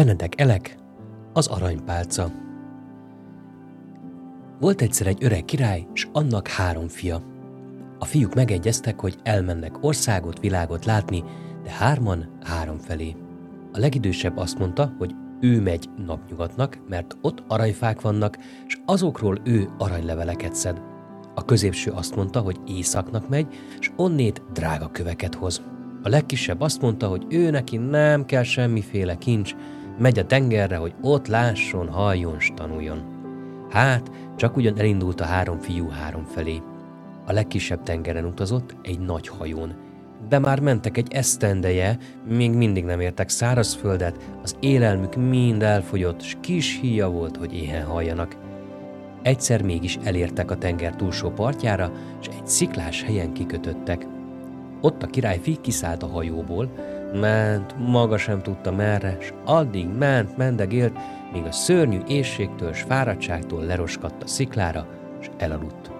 Benedek Elek, az aranypálca. Volt egyszer egy öreg király, és annak három fia. A fiúk megegyeztek, hogy elmennek országot, világot látni, de hárman három felé. A legidősebb azt mondta, hogy ő megy napnyugatnak, mert ott aranyfák vannak, és azokról ő aranyleveleket szed. A középső azt mondta, hogy északnak megy, és onnét drága köveket hoz. A legkisebb azt mondta, hogy ő neki nem kell semmiféle kincs, megy a tengerre, hogy ott lásson, halljon, s tanuljon. Hát, csak ugyan elindult a három fiú három felé. A legkisebb tengeren utazott, egy nagy hajón. De már mentek egy esztendeje, még mindig nem értek szárazföldet, az élelmük mind elfogyott, s kis híja volt, hogy éhen halljanak. Egyszer mégis elértek a tenger túlsó partjára, és egy sziklás helyen kikötöttek. Ott a királyfi kiszállt a hajóból, ment, maga sem tudta merre, s addig ment, mendegélt, míg a szörnyű éjségtől s fáradtságtól leroskadt a sziklára, és elaludt.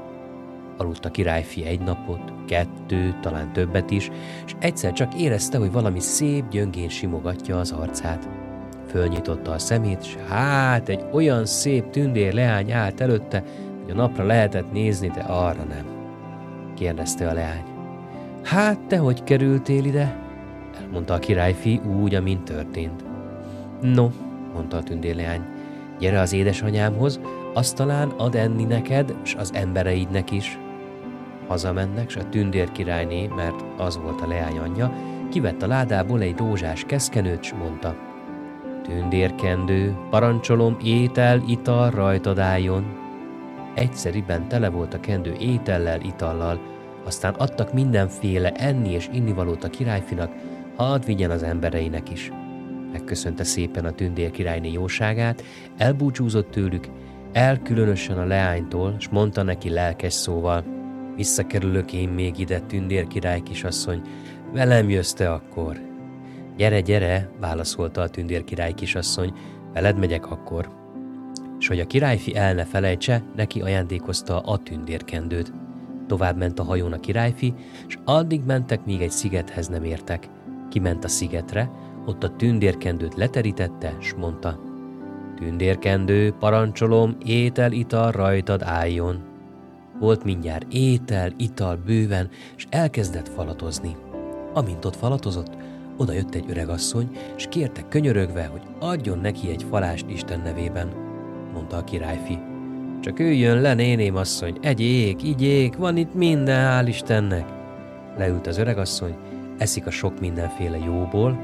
Aludt a királyfi egy napot, kettő, talán többet is, és egyszer csak érezte, hogy valami szép gyöngén simogatja az arcát. Fölnyitotta a szemét, s hát egy olyan szép tündér leány állt előtte, hogy a napra lehetett nézni, de arra nem. Kérdezte a leány. Hát, te hogy kerültél ide? Elmondta a királyfi úgy, amint történt. No, mondta a tündérleány, gyere az édesanyámhoz, azt talán ad enni neked, s az embereidnek is. Hazamennek, s a tündér királyné, mert az volt a leány anyja, kivett a ládából egy rózsás keszkenőt, s mondta, Tündérkendő, parancsolom, étel, ital rajtad álljon. Egyszeriben tele volt a kendő étellel, itallal, aztán adtak mindenféle enni és innivalót a királyfinak, hadd vigyen az embereinek is. Megköszönte szépen a tündér királyné jóságát, elbúcsúzott tőlük, elkülönösen a leánytól, s mondta neki lelkes szóval, visszakerülök én még ide, tündér király kisasszony, velem jössz te akkor. Gyere, gyere, válaszolta a tündér király kisasszony, veled megyek akkor. És hogy a királyfi el ne felejtse, neki ajándékozta a tündérkendőt. Tovább ment a hajón a királyfi, és addig mentek, míg egy szigethez nem értek. Kiment a szigetre, ott a tündérkendőt leterítette, s mondta, Tündérkendő, parancsolom, étel, ital rajtad álljon. Volt mindjárt étel, ital bőven, és elkezdett falatozni. Amint ott falatozott, oda jött egy öregasszony, és kérte könyörögve, hogy adjon neki egy falást Isten nevében, mondta a királyfi. Csak üljön le, néném asszony, egyék, igyék, van itt minden, hál' Istennek. Leült az öregasszony, eszik a sok mindenféle jóból,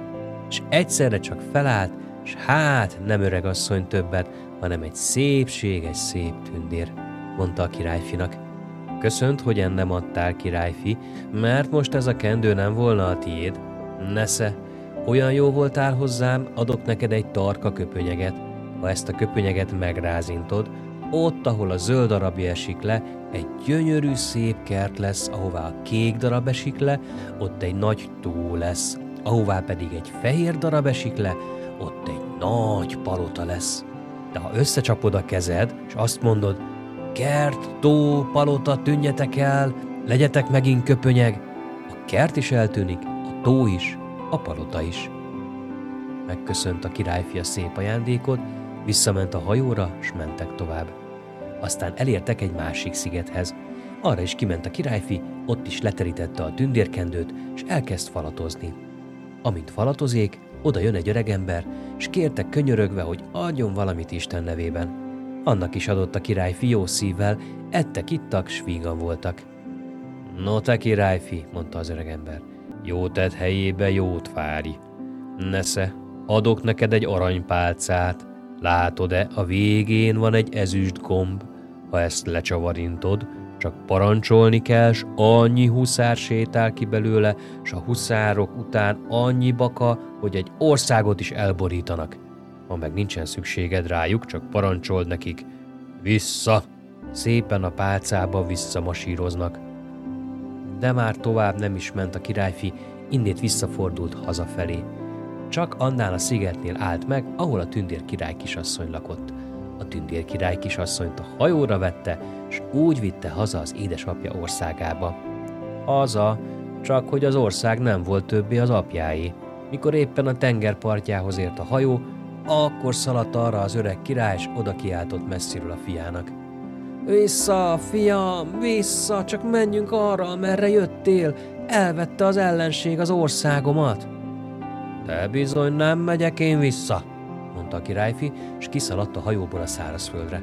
és egyszerre csak felállt, és hát nem öregasszony többet, hanem egy szépség, egy szép tündér, mondta a királyfinak. Köszönt, hogy ennem adtál, királyfi, mert most ez a kendő nem volna a tiéd. Nesze, olyan jó voltál hozzám, adok neked egy tarka köpönyeget. Ha ezt a köpönyeget megrázintod, ott, ahol a zöld darabja esik le, egy gyönyörű szép kert lesz, ahová a kék darab esik le, ott egy nagy tó lesz, ahová pedig egy fehér darab esik le, ott egy nagy palota lesz. De ha összecsapod a kezed, és azt mondod, kert, tó, palota, tűnjetek el, legyetek megint köpönyeg, a kert is eltűnik, a tó is, a palota is. Megköszönt a királyfia szép ajándékot, visszament a hajóra, s mentek tovább. Aztán elértek egy másik szigethez. Arra is kiment a királyfi, ott is leterítette a tündérkendőt, és elkezd falatozni. Amint falatozék, oda jön egy öregember, és kérte könyörögve, hogy adjon valamit Isten nevében. Annak is adott a királyfi jó szívvel, ettek, ittak, s vígan voltak. No te királyfi, mondta az öregember, jó tett helyébe jót fári. Nesze, adok neked egy aranypálcát, látod-e, a végén van egy ezüst gomb, ha ezt lecsavarintod, csak parancsolni kell, s annyi huszár sétál ki belőle, s a huszárok után annyi baka, hogy egy országot is elborítanak. Ha meg nincsen szükséged rájuk, csak parancsold nekik. Vissza! Szépen a pálcába visszamasíroznak. De már tovább nem is ment a királyfi, innét visszafordult hazafelé. Csak annál a szigetnél állt meg, ahol a tündér király kisasszony lakott. A tündér király kisasszonyt a hajóra vette, s úgy vitte haza az édesapja országába. Haza, csak hogy az ország nem volt többé az apjáé. Mikor éppen a tengerpartjához ért a hajó, Akkor szaladt arra az öreg király, és oda kiáltott messziről a fiának. Vissza, fiam, vissza, csak menjünk arra, amerre jöttél. Elvette az ellenség az országomat. De bizony nem megyek én vissza, mondta a királyfi, és kiszaladt a hajóból a szárazföldre.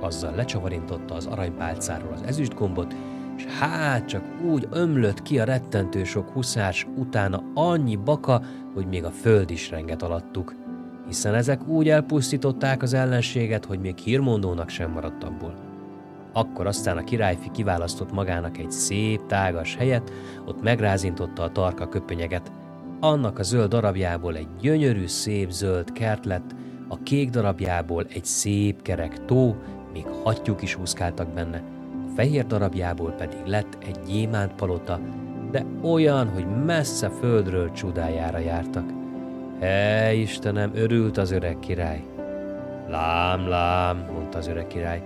Azzal lecsavarintotta az aranypálcáról az ezüstgombot, és hát csak úgy ömlött ki a rettentő sok huszás utána annyi baka, hogy még a föld is renget alattuk, hiszen ezek úgy elpusztították az ellenséget, hogy még hírmondónak sem maradt abból. Akkor aztán a királyfi kiválasztott magának egy szép, tágas helyet, ott megrázintotta a tarka köpönyeget. Annak a zöld darabjából egy gyönyörű, szép zöld kert lett, a kék darabjából egy szép kerek tó, még hattyúk is úszkáltak benne, a fehér darabjából pedig lett egy gyémánt palota, de olyan, hogy messze földről csodájára jártak. He, Istenem, örült az öreg király. Lám, lám, mondta az öreg király,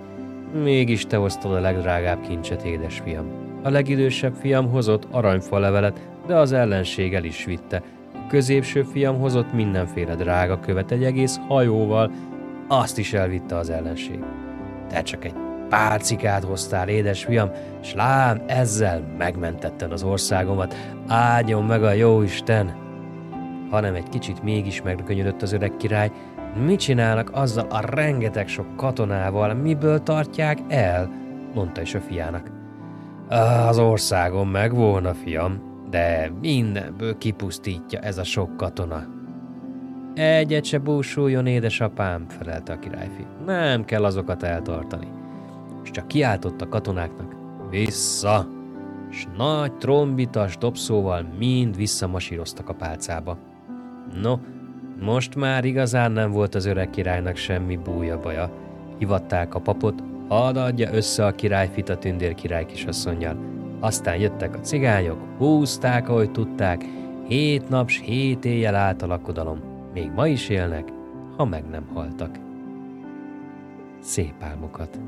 mégis te hoztad a legdrágább kincset, édesfiam. A legidősebb fiam hozott aranyfa levelet, de az ellenség el is vitte. A középső fiam hozott mindenféle drága követ egy egész hajóval, azt is elvitte az ellenség. Te csak egy párcikát hoztál, édesfiam, s lám, ezzel megmentetted az országomat, áldjon meg a jó Isten! Hanem egy kicsit mégis megrökönyödött az öreg király, mit csinálnak azzal a rengeteg sok katonával, miből tartják el? mondta is a fiának. Az országom meg volna, fiam, de mindenből kipusztítja ez a sok katona. Egyet se búsuljon, édesapám, felelte a királyfi. Nem kell azokat eltartani. És csak kiáltott a katonáknak, vissza! S nagy trombitas dobszóval mind visszamasíroztak a pálcába. No, most már igazán nem volt az öreg királynak semmi búja baja. Hivatták a papot, hadd adja össze a királyfit a tündér király kisasszonyjal. Aztán jöttek a cigányok, húzták, ahogy tudták, hét nap s hét éjjel állt a lakodalom. Még ma is élnek, ha meg nem haltak. Szép álmokat!